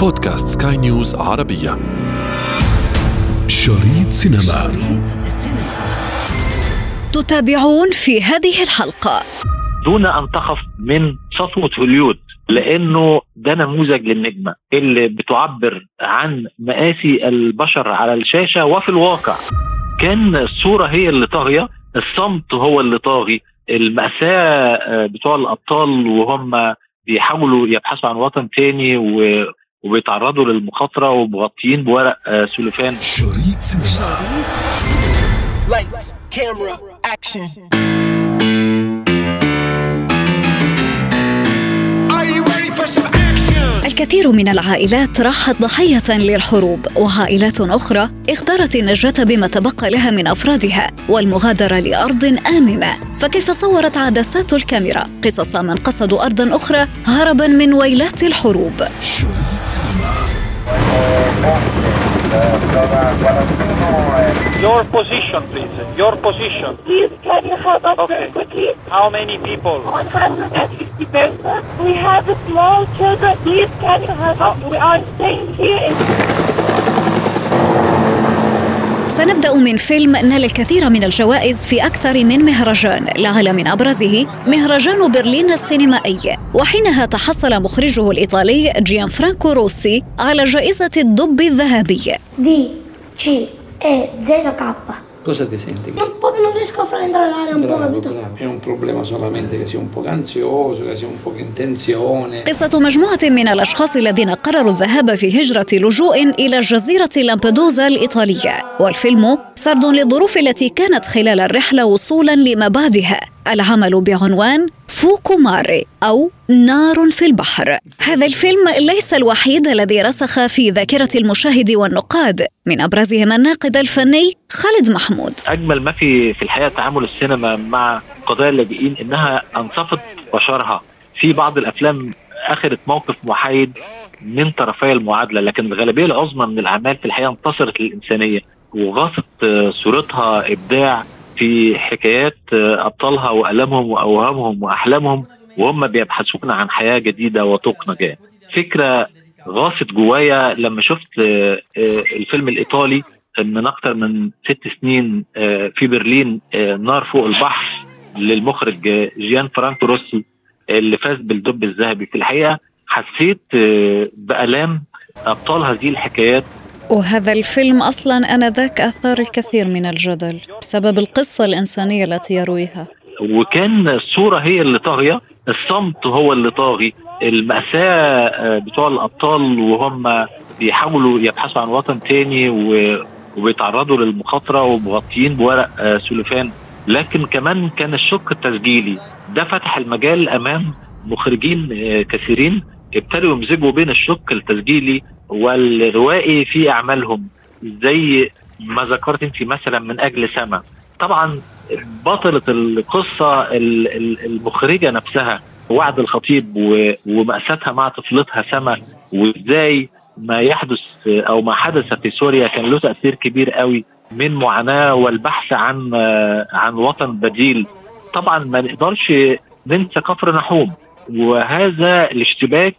بودكاست سكاي نيوز عربية. شريط سينما. تتابعون في هذه الحلقة. دون أن تخف من سطوه هوليود لأنه ده نموذج للنجمة اللي بتعبر عن مآسي البشر على الشاشة وفي الواقع. كان الصورة هي اللي طاغية الصمت هو اللي طاغي المأساة آه، بتوع الأبطال وهم بيحاولوا يبحثوا عن وطن تاني و... وبيتعرضوا للمخاطرة ومغطيين بورق آه، سلوفان شريط سينما Lights, camera, action. الكثير من العائلات راحت ضحية للحروب وعائلات أخرى اختارت النجاة بما تبقى لها من أفرادها والمغادرة لأرض آمنة. فكيف صورت عدسات الكاميرا؟ قصص من قصدوا أرضا أخرى هربا من ويلات الحروب. Your position, please. Your position. Please, can you help us Okay. very quickly? How many people? 150 persons. We have small children. Please, can you help us? We are staying here. in سنبدأ من فيلم نال الكثير من الجوائز في أكثر من مهرجان. لعل من أبرزه مهرجان برلين السينمائي. وحينها تحصل مخرجه الإيطالي جيان فرانكو روسي على جائزة الدب الذهبي. C, E, Z, K. Cosa ti senti? Un po' non riesco a far entrare l'aria un po', Bravo, capito? bravo. È un problema solamente che sia un po' ansioso, che sia un po' in tensione. قصة مجموعة من الأشخاص الذين قرروا الذهاب في هجرة لجوء إلى جزيرة لامبدوزا الإيطالية والفيلم سرد للظروف التي كانت خلال الرحلة وصولا لما بعدها العمل بعنوان فوكو ماري أو نار في البحر. هذا الفيلم ليس الوحيد الذي رسخ في ذاكرة المشاهد والنقاد. من أبرزهم الناقد الفني خالد محمود. أجمل ما في في الحقيقة تعامل السينما مع قضايا اللاجئين إنها أنصفت بشرها. في بعض الأفلام اخذت موقف محايد من طرفي المعادلة لكن الغالبيه العظمى من الأعمال في الحقيقة انتصرت للإنسانية وغاصت صورتها إبداع في حكايات آه، أبطالها والامهم وأوهامهم وأحلامهم وهم بيبحثون عن حياة جديدة وطوق نجاة. فكرة غاصت جوايا لما شفت آه، آه، الفيلم الإيطالي من أكثر من ست سنين في برلين نار فوق البحر للمخرج جيان فرانكو روسي اللي فاز بالدب الذهبي في الحقيقة حسيت بألام أبطال هذه الحكايات وهذا الفيلم أصلا أنذاك أثار الكثير من الجدل بسبب القصة الإنسانية التي يرويها. وكان الصورة هي اللي طاغية الصمت هو اللي طاغي. المأساة آه، بتوع الأبطال وهم بيحاولوا يبحثوا عن وطن تاني وبيتعرضوا للمخاطرة ومغطيين بورق آه، سلوفان لكن كمان كان الشق التسجيلي. ده فتح المجال أمام مخرجين آه، كثيرين ابتدوا يمزجوا بين الشق التسجيلي والروائي في أعمالهم زي ما ذكرت أنت مثلا من أجل سما. طبعا بطلة القصة ال- ال- المخرجة نفسها وعد الخطيب ومأساتها مع طفلتها سما وإزاي ما يحدث أو ما حدث في سوريا كان له تأثير كبير قوي من معاناة والبحث عن عن وطن بديل. طبعا ما نقدرش ننسى كفر نحوم وهذا الاشتباك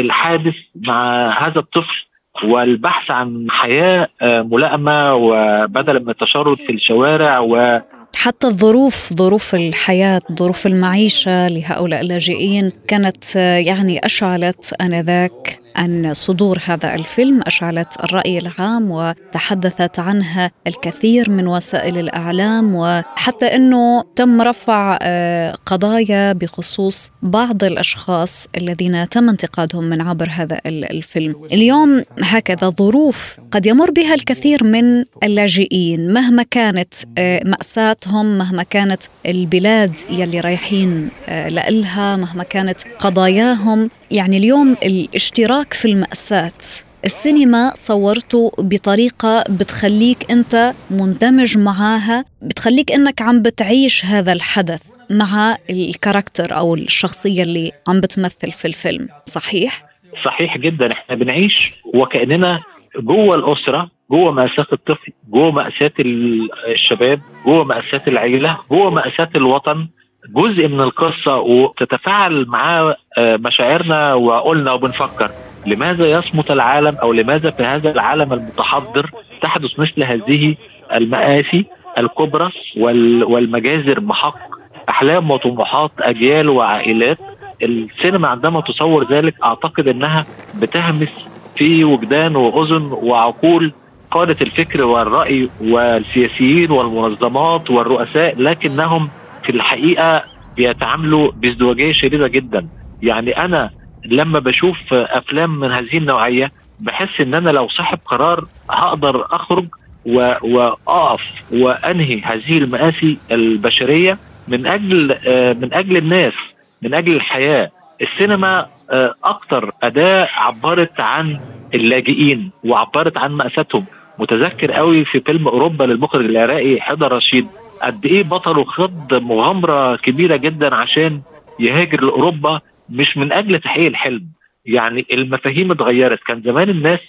الحادث مع هذا الطفل والبحث عن حياة آه، ملائمة وبدلا من التشرد في الشوارع و حتى الظروف ظروف الحياة ظروف المعيشة لهؤلاء اللاجئين كانت آه، يعني أشعلت آنذاك. عن صدور هذا الفيلم أشعلت الرأي العام وتحدثت عنها الكثير من وسائل الإعلام وحتى أنه تم رفع آه، قضايا بخصوص بعض الأشخاص الذين تم انتقادهم من عبر هذا ال- الفيلم. اليوم هكذا ظروف قد يمر بها الكثير من اللاجئين مهما كانت آه، مأساتهم مهما كانت البلاد يلي رايحين آه، لإلها مهما كانت قضاياهم يعني اليوم الاشتراك في المأساة. السينما صورته بطريقة بتخليك أنت مندمج معاها بتخليك أنك عم بتعيش هذا الحدث مع الكاركتر أو الشخصية اللي عم بتمثل في الفيلم صحيح؟ صحيح جدا. إحنا بنعيش وكأننا جوه الأسرة جوه مأساة الطفل جوه مأساة ال- الشباب جوه مأساة العيلة جوه مأساة الوطن. جزء من القصة وتتفاعل معاه آه، مشاعرنا وعقولنا وبنفكر لماذا يصمت العالم أو لماذا في هذا العالم المتحضر تحدث مثل هذه المآسي الكبرى وال- والمجازر محق أحلام وطموحات أجيال وعائلات. السينما عندما تصور ذلك أعتقد إنها بتهمس في وجدان وأذن وعقول قادة الفكر والرأي والسياسيين والمنظمات والرؤساء لكنهم في الحقيقة بيتعاملوا بازدواجية شديده جدا. يعني أنا لما بشوف أفلام من هذه النوعية بحس إن أنا لو صاحب قرار هقدر أخرج وأقف وأنهي هذه المآسي البشرية من أجل من أجل الناس من أجل الحياة. السينما أكتر أداة عبرت عن اللاجئين وعبرت عن مأساتهم. متذكر قوي في فيلم أوروبا للمخرج العراقي حيدر رشيد. قد إيه بطله خض مغامرة كبيرة جدا عشان يهاجر لأوروبا مش من أجل تحقيق الحلم. يعني المفاهيم اتغيرت. كان زمان الناس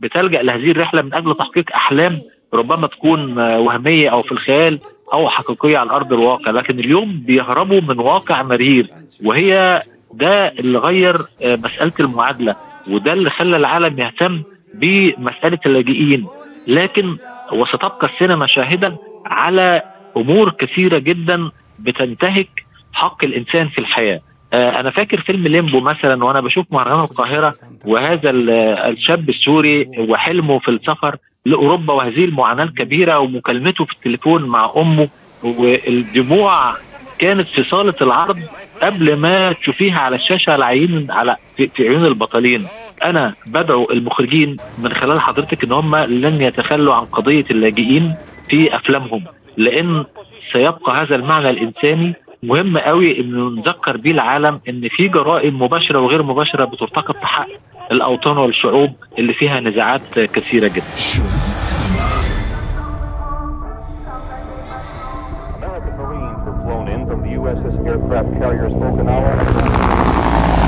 بتلجأ لهذه الرحلة من أجل تحقيق أحلام ربما تكون وهمية أو في الخيال أو حقيقية على أرض الواقع. لكن اليوم بيهربوا من واقع مرير وهي ده اللي غير آه، مسألة المعادلة وده اللي خلى العالم يهتم بمسألة اللاجئين. لكن وستبقى السينما شاهدا على أمور كثيرة جدا بتنتهك حق الإنسان في الحياة. آه، أنا فاكر فيلم ليمبو مثلا وأنا بشوف مهرجان القاهرة وهذا ال- الشاب السوري وحلمه في السفر لأوروبا وهذه المعاناة الكبيرة ومكالمته في التليفون مع أمه والدموع كانت في صالة العرض قبل ما تشوفيها على الشاشة على عين على في عيون البطلين. أنا بدعو المخرجين من خلال حضرتك إن هم لن يتخلوا عن قضية اللاجئين في أفلامهم. لأن سيبقى هذا المعنى الإنساني مهم قوي انه نذكر بيه العالم إن في جرائم مباشرة وغير مباشرة بترتكب في حق الأوطان والشعوب اللي فيها نزاعات كثيرة جدا aircraft Okinawa.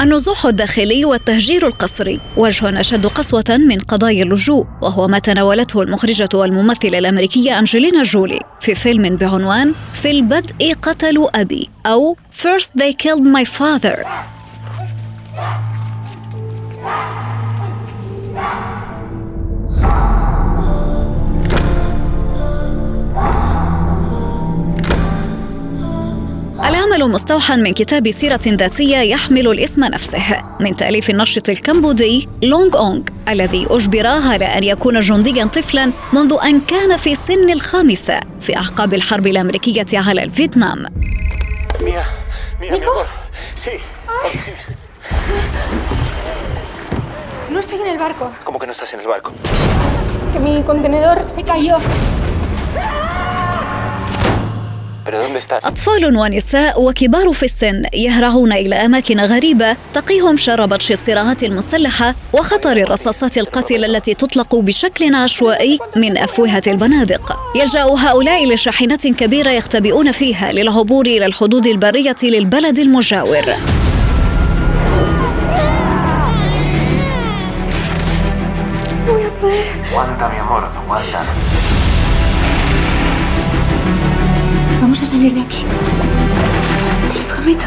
النزوح الداخلي والتهجير القسري. وجه أشد قسوة من قضايا اللجوء وهو ما تناولته المخرجة والممثلة الأمريكية أنجلينا جولي. في فيلم بعنوان في البدء قتلوا أبي أو First They Killed My Father. العمل مستوحى من كتاب سيرة ذاتية يحمل الاسم نفسه من تأليف الناشط الكمبودي لونغ أونغ الذي أجبر على أن يكون جنديا طفلا منذ أن كان في سن الخامسة في أعقاب الحرب الأمريكية على الفيتنام mía, mi amor. Sí. No estoy en el barco. ¿Cómo que no estás en el barco? Que mi contenedor se cayó. أطفال ونساء وكبار في السن يهرعون إلى أماكن غريبة تقيهم شربتش الصراعات المسلحة وخطر الرصاصات القاتلة التي تطلق بشكل عشوائي من أفوهة البنادق يلجأ هؤلاء لشاحنات كبيرة يختبئون فيها للعبور إلى الحدود البرية للبلد المجاور No voy a poder. Aguanta, mi amor, aguanta. Vamos a salir de aquí. Te lo prometo.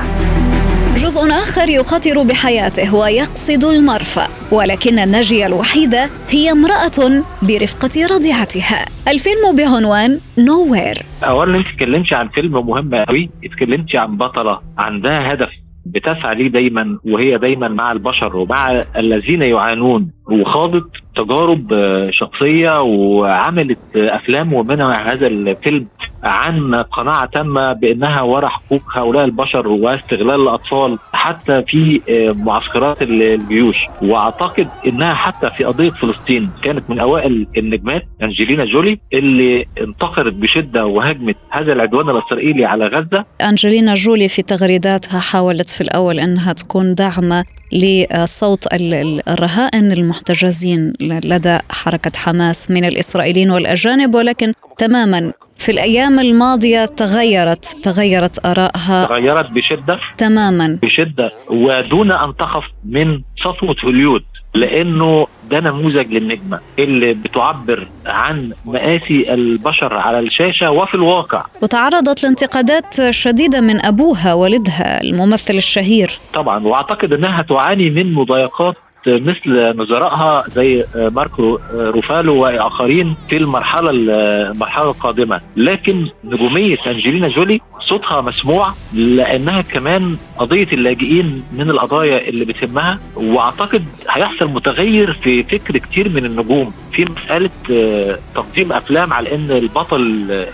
جزء آخر يخاطر بحياته ويقصد المرفأ ولكن الناجية الوحيدة هي امرأة برفقة رضيعتها الفيلم بعنوان نوير اولا انت اتكلمتي عن فيلم مهم قوي اتكلمتي عن بطلة عندها هدف بتسعى ليه دايما وهي دايما مع البشر ومع الذين يعانون وخاضت تجارب آه، شخصية وعملت آه، أفلام ومنها هذا الفيلم عن قناعة تامة بأنها وراء حقوق هؤلاء البشر واستغلال الأطفال حتى في آه، معسكرات ال- الجيوش. وأعتقد إنها حتى في قضية فلسطين كانت من أوائل النجمات. أنجلينا جولي اللي انتقدت بشدة وهاجمت هذا العدوان الإسرائيلي على غزة. أنجلينا جولي في تغريداتها حاولت في الأول أنها تكون داعمة لصوت ال- ال- الرهائن المحتجزين لدى حركة حماس من الإسرائيليين والأجانب ولكن تماما في الأيام الماضية تغيرت تغيرت آرائها. تغيرت بشدة. تماما. بشدة. ودون أن تخف من سطوة هوليود لأنه ده نموذج للنجمة اللي بتعبر عن مآسي البشر على الشاشة وفي الواقع. وتعرضت لانتقادات شديدة من أبوها والدها الممثل الشهير. طبعا وأعتقد أنها تعاني من مضايقات مثل نظرائها زي ماركو روفالو وآخرين في المرحلة المرحلة القادمة. لكن نجومية أنجلينا جولي صوتها مسموع لأنها كمان قضية اللاجئين من القضايا اللي بتهمها وأعتقد هيحصل متغير في فكر كتير من النجوم. في مسألة آه، تقديم أفلام على إن البطل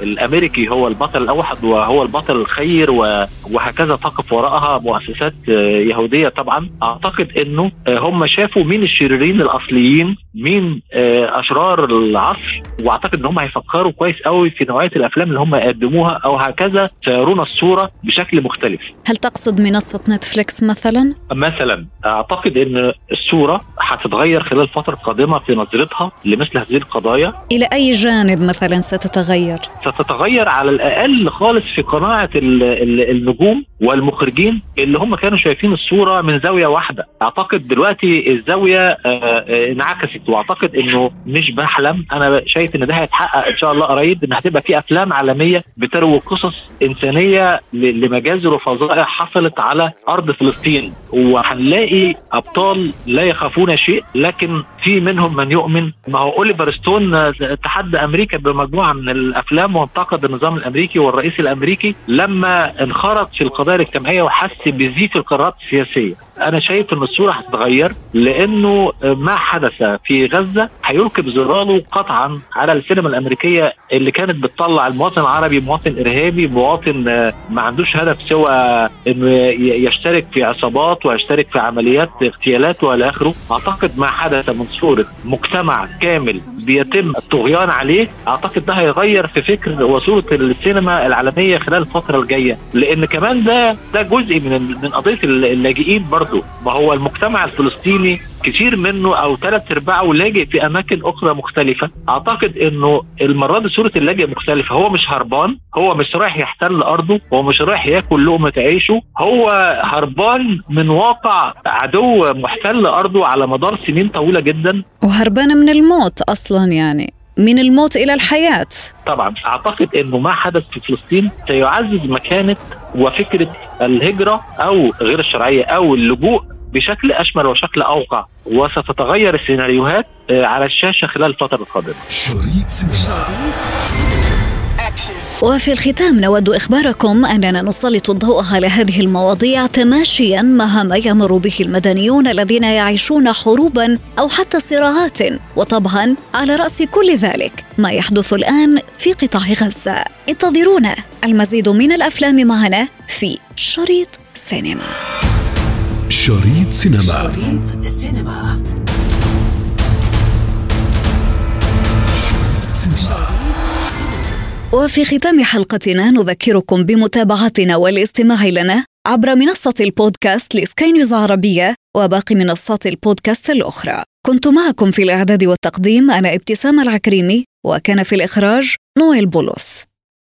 الأمريكي هو البطل الأوحد وهو البطل الخير وهكذا تقف وراءها مؤسسات آه، يهودية طبعا. أعتقد إنه آه، هم شافوا مين الشريرين الأصليين مين آه، أشرار العصر وأعتقد إن هم هيفكروا كويس قوي في نوعية الأفلام اللي هم يقدموها أو هكذا سيرون الصورة بشكل مختلف هل تقصد منصة نتفليكس مثلا؟ مثلا أعتقد إن الصورة هتتغير خلال الفترة القادمه في نظرتها لمثل هذه القضايا إلى أي جانب مثلا ستتغير؟ ستتغير على الأقل خالص في قناعة ال- ال- النجوم والمخرجين اللي هم كانوا شايفين الصورة من زاوية واحدة أعتقد دلوقتي الزاوية آه، آه، انعكست. واعتقد إنه مش بحلم. أنا شايف إن ده هيتحقق إن شاء الله قريب. إن هتبقى في أفلام عالمية بتروي قصص إنسانية لمجازر وفظائع حصلت على أرض فلسطين. وهنلاقي أبطال لا يخافون شيء لكن في منهم من يؤمن. ما هو أوليفر ستون آه، تحدى أمريكا بمجموعة من الأفلام وانتقد النظام الأمريكي والرئيس الأمريكي لما انخرط في القضايا الاجتماعية وحس بزيف القرارات السياسية. أنا شايف إن الصورة هتتغير. لأنه ما حدث في غزة. هيلقي بظلاله قطعا على السينما الأمريكية اللي كانت بتطلع المواطن العربي مواطن إرهابي مواطن آه، ما عندوش هدف سوى إنه يشترك في عصابات ويشترك في عمليات اغتيالات وإلى آخره. أعتقد ما حدث من صورة مجتمع كامل بيتم الطغيان عليه. أعتقد ده هيغير في فكر وصورة السينما العالمية خلال الفترة الجاية. لأن كمان ده ده جزء من من قضية اللاجئين برضه. ما هو المجتمع الفلسطيني كتير منه أو ثلاث ارباعه لاجئ في أماكن أخرى مختلفة. أعتقد إنه المره دي صورة اللاجئ مختلفة. هو مش هربان هو مش رايح يحتل أرضه هو مش رايح ياكل لقمة عيشه. هو هربان من واقع عدو محتل أرضه على مدار سنين طويلة جدا. وهربانة من الموت أصلا يعني من الموت إلى الحياة. طبعا أعتقد إنه ما حدث في فلسطين سيعزز مكانة وفكرة الهجرة أو غير الشرعية أو اللجوء بشكل أشمل وشكل أوقع وستتغير السيناريوهات آه، على الشاشة خلال الفترة القادمة. شريط سينما. وفي الختام نود إخباركم أننا نسلط الضوء على هذه المواضيع تماشيا مع ما يمر به المدنيون الذين يعيشون حروبا أو حتى صراعات وطبعا على رأس كل ذلك. ما يحدث الآن في قطاع غزة. انتظرونا. المزيد من الأفلام معنا في شريط سينما. شريط سينما. شريط سينما. شريط سينما وفي ختام حلقتنا نذكركم بمتابعتنا والاستماع لنا عبر منصة البودكاست لسكاي نيوز عربية وباقي منصات البودكاست الأخرى. كنت معكم في الإعداد والتقديم أنا ابتسام العكريمي وكان في الإخراج نويل بولس